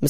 So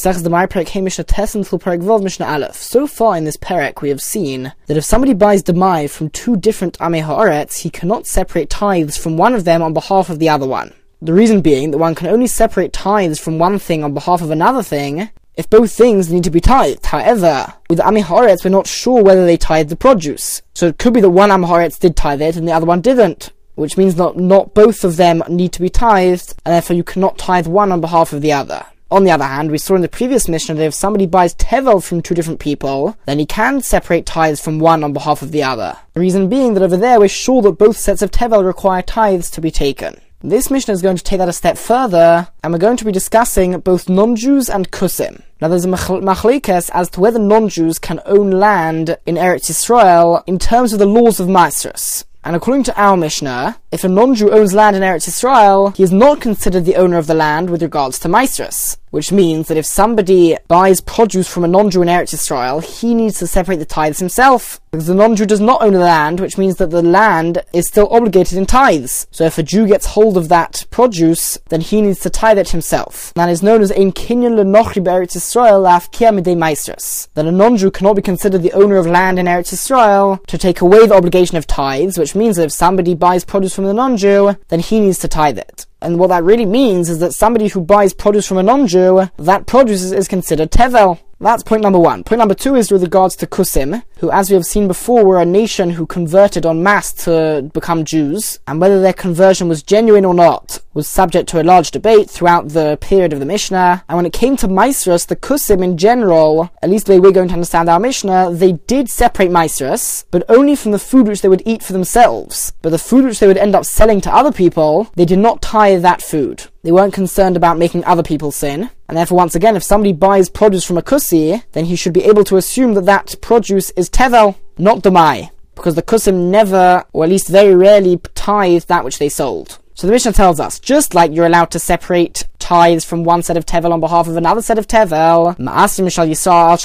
far in this Perek, we have seen that if somebody buys Demai from two different Amei Haaretz, he cannot separate tithes from one of them on behalf of the other one. The reason being that one can only separate tithes from one thing on behalf of another thing if both things need to be tithed. However, with Amei Haaretz, we're not sure whether they tithe the produce. So it could be that one Amei Haaretz did tithe it and the other one didn't. Which means that not both of them need to be tithed, and therefore you cannot tithe one on behalf of the other. On the other hand, we saw in the previous Mishnah that if somebody buys tevel from two different people, then he can separate tithes from one on behalf of the other. The reason being that over there we're sure that both sets of tevel require tithes to be taken. This Mishnah is going to take that a step further, and we're going to be discussing both non-Jews and kusim. Now there's a machlekes as to whether non-Jews can own land in Eretz Yisrael in terms of the laws of Maasros. And according to our Mishnah, if a non-Jew owns land in Eretz Yisrael, he is not considered the owner of the land with regards to Maasros which means that if somebody buys produce from a non-Jew in Eretz Yisrael, he needs to separate the tithes himself. Because the non-Jew does not own the land, which means that the land is still obligated in tithes. So if a Jew gets hold of that produce, then he needs to tithe it himself. That is known as ein kinyan lenochri be'eretz Yisrael afkia midei meisters. That a non-Jew cannot be considered the owner of land in Eretz Yisrael to take away the obligation of tithes, which means that if somebody buys produce from the non-Jew, then he needs to tithe it. And what that really means is that somebody who buys produce from a non-Jew, that produce is considered tevel. That's point number one. Point number two is with regards to Kusim, who, as we have seen before, were a nation who converted en masse to become Jews, and whether their conversion was genuine or not was subject to a large debate throughout the period of the Mishnah. And when it came to Maisrus, the Kusim in general, at least the way we're going to understand our Mishnah, they did separate Maisrus, but only from the food which they would eat for themselves. But the food which they would end up selling to other people, they did not tie that food. They weren't concerned about making other people sin. And therefore, once again, if somebody buys produce from a kusi, then he should be able to assume that that produce is tevel, not demai. Because the kusim never, or at least very rarely, tithe that which they sold. So the Mishnah tells us, just like you're allowed to separate tithes from one set of tevel on behalf of another set of tevel,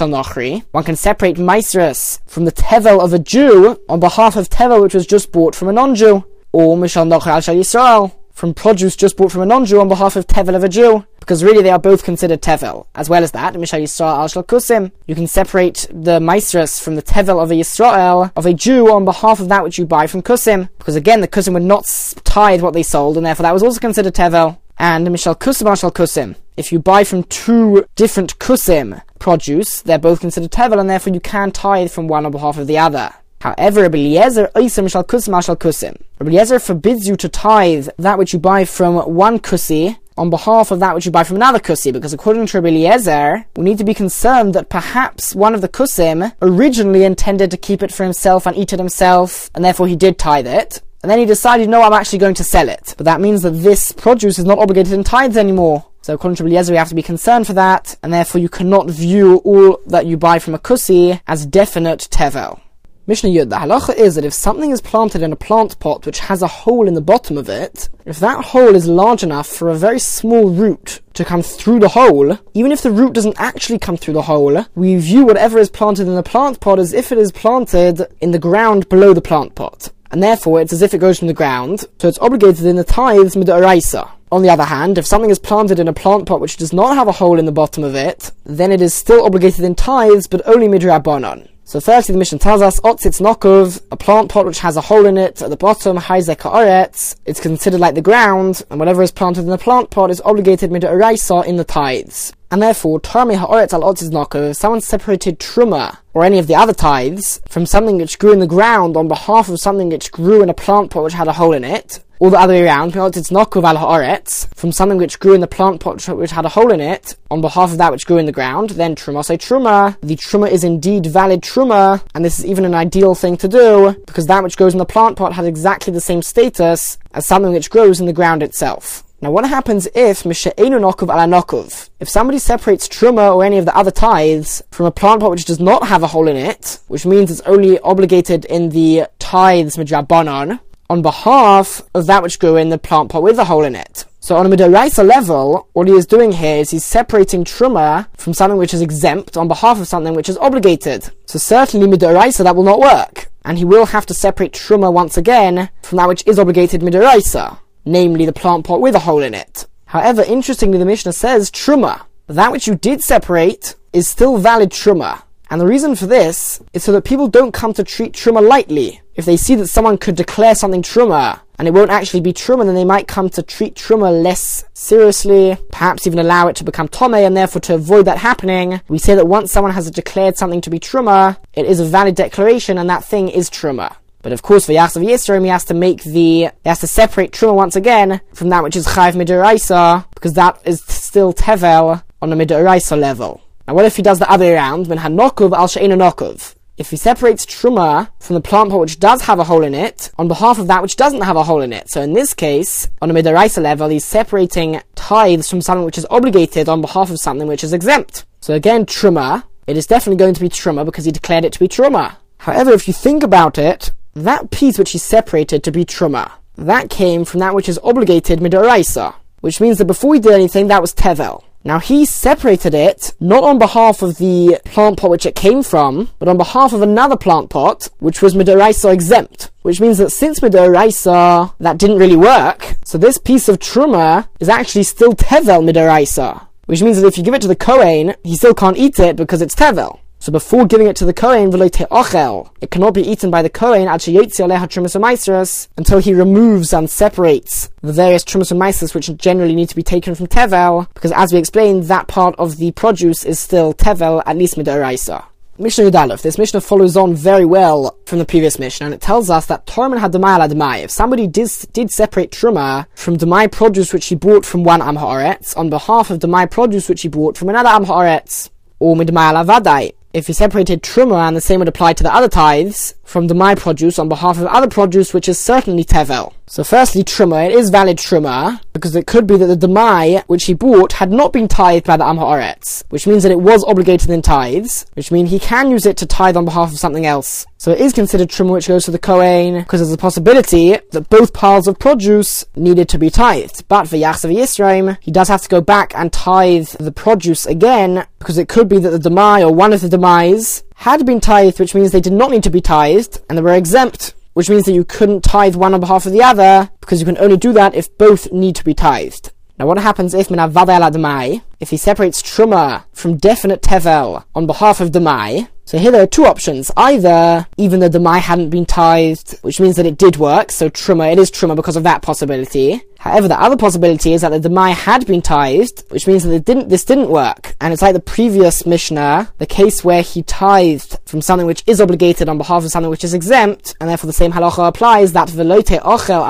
nochri, one can separate maisrus from the tevel of a Jew on behalf of tevel which was just bought from a non-Jew, or mishal nochri al yisrael, from produce just bought from a non-Jew on behalf of tevel of a Jew, because really they are both considered tevel. As well as that, Mishal Yisrael al shal Kusim, you can separate the maasros from the tevel of a Yisrael, of a Jew, on behalf of that which you buy from Kusim, because again, the Kusim would not tithe what they sold, and therefore that was also considered tevel. And Mishal Kusim al Kusim, if you buy from two different Kusim produce, they're both considered tevel, and therefore you can tithe from one on behalf of the other. However, Rabbi Eliezer shal kusim. Rabbi forbids you to tithe that which you buy from one kusi on behalf of that which you buy from another kusi, because according to Rabbi Eliezer, we need to be concerned that perhaps one of the kusim originally intended to keep it for himself and eat it himself, and therefore he did tithe it. And then he decided, no, I'm actually going to sell it. But that means that this produce is not obligated in tithes anymore. So according to Eliezer, you have to be concerned for that, and therefore you cannot view all that you buy from a kusi as definite tevel. Mishnah Yud, the halacha is that if something is planted in a plant pot which has a hole in the bottom of it, if that hole is large enough for a very small root to come through the hole, even if the root doesn't actually come through the hole, we view whatever is planted in the plant pot as if it is planted in the ground below the plant pot. And therefore, it's as if it goes from the ground, so it's obligated in the tithes mid'oraisa. On the other hand, if something is planted in a plant pot which does not have a hole in the bottom of it, then it is still obligated in tithes, but only midrabanon. So firstly, the Mishnah tells us, Otzitz Nokov, a plant pot which has a hole in it at the bottom, Haizek Oretz, it's considered like the ground, and whatever is planted in the plant pot is obligated mid in the tithes. And therefore, Tarmi Ha'oretz al Otzitz Nokov, someone separated Truma, or any of the other tithes, from something which grew in the ground on behalf of something which grew in a plant pot which had a hole in it, or the other way around, it's nokuv al haaretz, from something which grew in the plant pot which had a hole in it, on behalf of that which grew in the ground, then truma say truma. The truma is indeed valid truma, and this is even an ideal thing to do, because that which grows in the plant pot has exactly the same status as something which grows in the ground itself. Now, what happens if mishe'enu nokov ala? If somebody separates truma or any of the other tithes from a plant pot which does not have a hole in it, which means it's only obligated in the tithes midrabanan, on behalf of that which grew in the plant pot with a hole in it. So on a midoraisa level, what he is doing here is he's separating truma from something which is exempt on behalf of something which is obligated. So certainly midoraisa that will not work. And he will have to separate truma once again from that which is obligated midoraisa, namely the plant pot with a hole in it. However, interestingly, the Mishnah says truma. that which you did separate is still valid truma. And the reason for this is so that people don't come to treat truma lightly. If they see that someone could declare something truma and it won't actually be truma, then they might come to treat truma less seriously, perhaps even allow it to become tome, and therefore to avoid that happening, we say that once someone has declared something to be truma, it is a valid declaration and that thing is truma. But of course, for Yasav Yisrael, he has to make the, he has to separate truma once again from that which is chayv midiraisa, because that is still tevel on the midiraisa level. Now, what if he does the other way around? When hanokov al she'ena nokov. If he separates truma from the plant pot which does have a hole in it, on behalf of that which doesn't have a hole in it. So in this case, on a midaraisa level, he's separating tithes from something which is obligated on behalf of something which is exempt. So again, truma, it is definitely going to be truma because he declared it to be truma. However, if you think about it, that piece which he separated to be truma, that came from that which is obligated midaraisa, which means that before he did anything, that was tevel. Now he separated it not on behalf of the plant pot which it came from, but on behalf of another plant pot which was Midoraisa exempt. Which means that since Midoraisa that didn't really work, so this piece of truma is actually still Tevel Midoraisa. Which means that if you give it to the Kohen, he still can't eat it because it's Tevel. So before giving it to the Kohen, it cannot be eaten by the Kohen until he removes and separates the various and which generally need to be taken from Tevel, because as we explained, that part of the produce is still Tevel, at least Midoraisa. Mishnah Yudalef. This Mishnah follows on very well from the previous Mishnah, and it tells us that Torman had Demai ala Demai. If somebody did, did separate Truma from Demai produce which he bought from one Am Haaretz, on behalf of Demai produce which he bought from another Am Haaretz, or Midmai ala Vadai, if you separated truma, and the same would apply to the other tithes, from demai produce on behalf of other produce, which is certainly tevel. So firstly, truma, it is valid truma, because it could be that the demai, which he bought, had not been tithed by the Am Haaretz, which means that it was obligated in tithes, which means he can use it to tithe on behalf of something else. So it is considered truma which goes to the Kohen, because there's a possibility that both piles of produce needed to be tithed. But for Yachsav Yisrael, he does have to go back and tithe the produce again, because it could be that the demai, or one of the demais, had been tithed, which means they did not need to be tithed, and they were exempt which means that you couldn't tithe one on behalf of the other, because you can only do that if both need to be tithed. Now what happens if if he separates truma from definite tevel on behalf of demai, so here there are two options. Either even though the Mai hadn't been tithed, which means that it did work, so Truma, it is Truma because of that possibility. However, the other possibility is that the Demai had been tithed, which means that it didn't, this didn't work. And it's like the previous Mishnah, the case where he tithed from something which is obligated on behalf of something which is exempt, and therefore the same halacha applies that velote ochel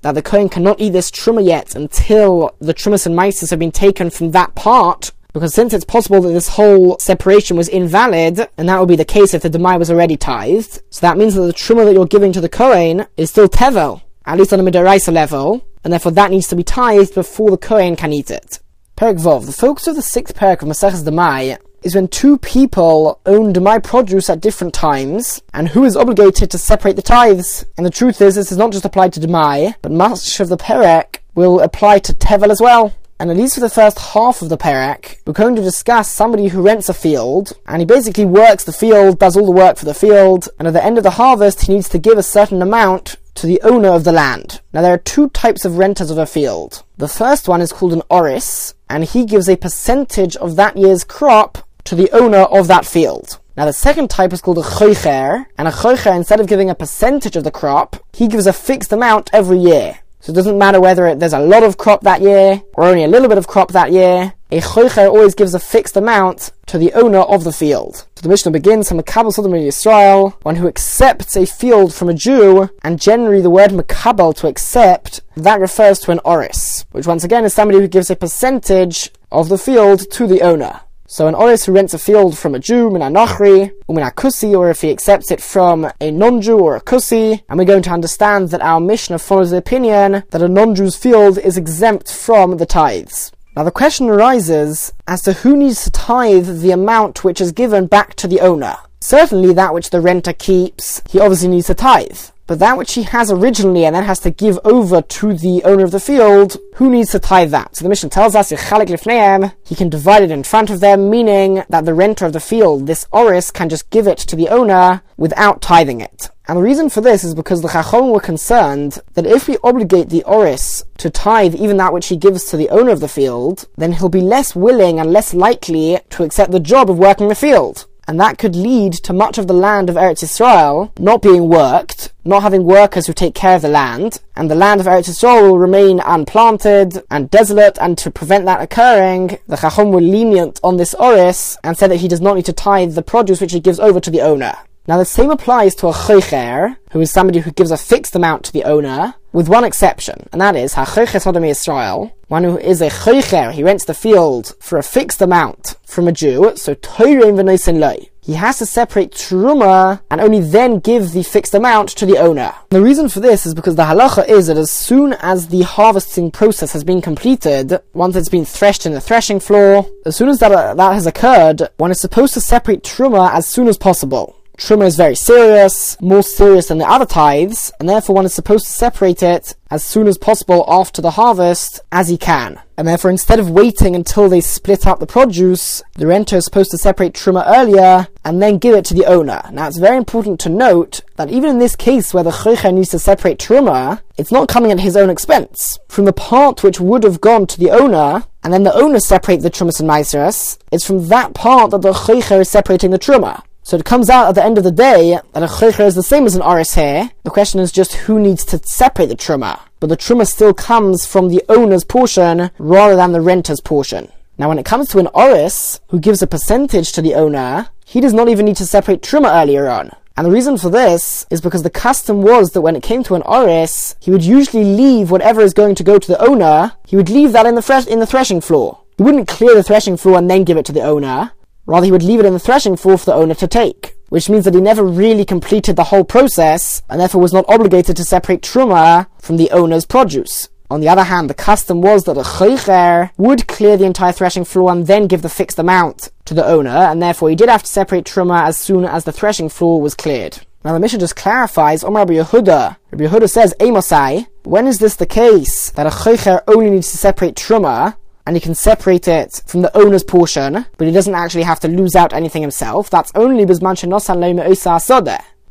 that the Kohen cannot eat this Truma yet until the Trumas and Mises have been taken from that part because since it's possible that this whole separation was invalid, and that would be the case if the demai was already tithed, so that means that the truma that you're giving to the Kohen is still tevel, at least on a midaraisa level, and therefore that needs to be tithed before the Kohen can eat it. Perek Vov, the focus of the sixth parak of Maseches Demai is when two people own Demai produce at different times, and who is obligated to separate the tithes. And the truth is, this is not just applied to Demai, but much of the Perek will apply to Tevel as well. And at least for the first half of the parak, we're going to discuss somebody who rents a field, and he basically works the field, does all the work for the field, and at the end of the harvest, he needs to give a certain amount to the owner of the land. Now there are two types of renters of a field. The first one is called an oris, and he gives a percentage of that year's crop to the owner of that field. Now the second type is called a choicher, and a choicher, instead of giving a percentage of the crop, he gives a fixed amount every year. So it doesn't matter whether it, there's a lot of crop that year or only a little bit of crop that year. A choicher always gives a fixed amount to the owner of the field. So the Mishnah begins from Makabal Sodom Yisrael, one who accepts a field from a Jew, and generally the word Makabal to accept, that refers to an oris, which once again is somebody who gives a percentage of the field to the owner. So an oris who rents a field from a Jew, min nachri, or kusi, or if he accepts it from a non-Jew or a kusi, and we're going to understand that our Mishnah follows the opinion that a non-Jew's field is exempt from the tithes. Now the question arises as to who needs to tithe the amount which is given back to the owner. Certainly that which the renter keeps, he obviously needs to tithe. but that which he has originally and then has to give over to the owner of the field, who needs to tithe that? So the Mishnah tells us, he can divide it in front of them, meaning that the renter of the field, this oris, can just give it to the owner without tithing it. And the reason for this is because the Chachom were concerned that if we obligate the Oris to tithe even that which he gives to the owner of the field, then he'll be less willing and less likely to accept the job of working the field. And that could lead to much of the land of Eretz Israel not being worked, not having workers who take care of the land, and the land of Eretz Israel will remain unplanted and desolate, and to prevent that occurring, the Chachom were lenient on this Oris and said that he does not need to tithe the produce which he gives over to the owner. Now the same applies to a choicher, who is somebody who gives a fixed amount to the owner, with one exception, and that is ha'choicher Israel, one who is a choicher, he rents the field for a fixed amount from a Jew, so toirim v'noisen loy. He has to separate truma and only then give the fixed amount to the owner. The reason for this is because the halacha is that as soon as the harvesting process has been completed, once it's been threshed in the threshing floor, as soon as that, uh, that has occurred, one is supposed to separate truma as soon as possible. Truma is very serious, more serious than the other tithes, and therefore one is supposed to separate it as soon as possible after the harvest as he can. And therefore, instead of waiting until they split up the produce, the renter is supposed to separate Truma earlier and then give it to the owner. Now, it's very important to note that even in this case where the Choicher needs to separate Truma, it's not coming at his own expense. From the part which would have gone to the owner, and then the owner separate the Trumas and Meiseras, it's from that part that the Choicher is separating the Truma. So it comes out at the end of the day that a choicher is the same as an here. The question is just who needs to separate the truma. But the truma still comes from the owner's portion rather than the renter's portion. Now when it comes to an oris who gives a percentage to the owner, he does not even need to separate truma earlier on. And the reason for this is because the custom was that when it came to an oris, he would usually leave whatever is going to go to the owner, he would leave that in the, in the threshing floor. He wouldn't clear the threshing floor and then give it to the owner. Rather, he would leave it in the threshing floor for the owner to take, which means that he never really completed the whole process, and therefore was not obligated to separate truma from the owner's produce. On the other hand, the custom was that a choicher would clear the entire threshing floor and then give the fixed amount to the owner, and therefore he did have to separate truma as soon as the threshing floor was cleared. Now the Mishnah just clarifies, Omar Rabbi Yehuda, Rabbi Yehuda says, Amosai, when is this the case, that a choicher only needs to separate truma, and he can separate it from the owner's portion, but he doesn't actually have to lose out anything himself. That's only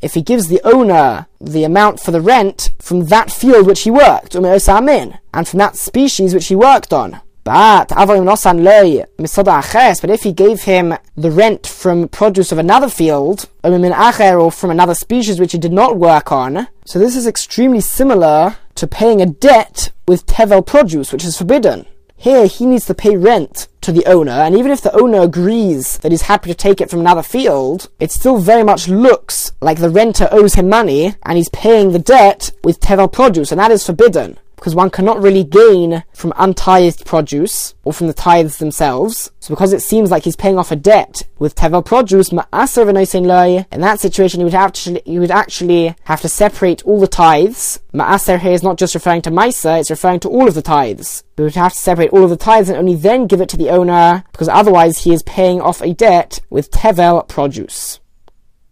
if he gives the owner the amount for the rent from that field which he worked, and from that species which he worked on. But but if he gave him the rent from produce of another field, or from another species which he did not work on, so this is extremely similar to paying a debt with tevel produce, which is forbidden. Here, he needs to pay rent to the owner, and even if the owner agrees that he's happy to take it from another field, it still very much looks like the renter owes him money, and he's paying the debt with tevel produce, and that is forbidden because one cannot really gain from untithed produce or from the tithes themselves. So because it seems like he's paying off a debt with tevel produce, in that situation he would actually he would actually have to separate all the tithes. Ma'aser here is not just referring to Maisa, it's referring to all of the tithes. We would have to separate all of the tithes and only then give it to the owner, because otherwise he is paying off a debt with tevel produce.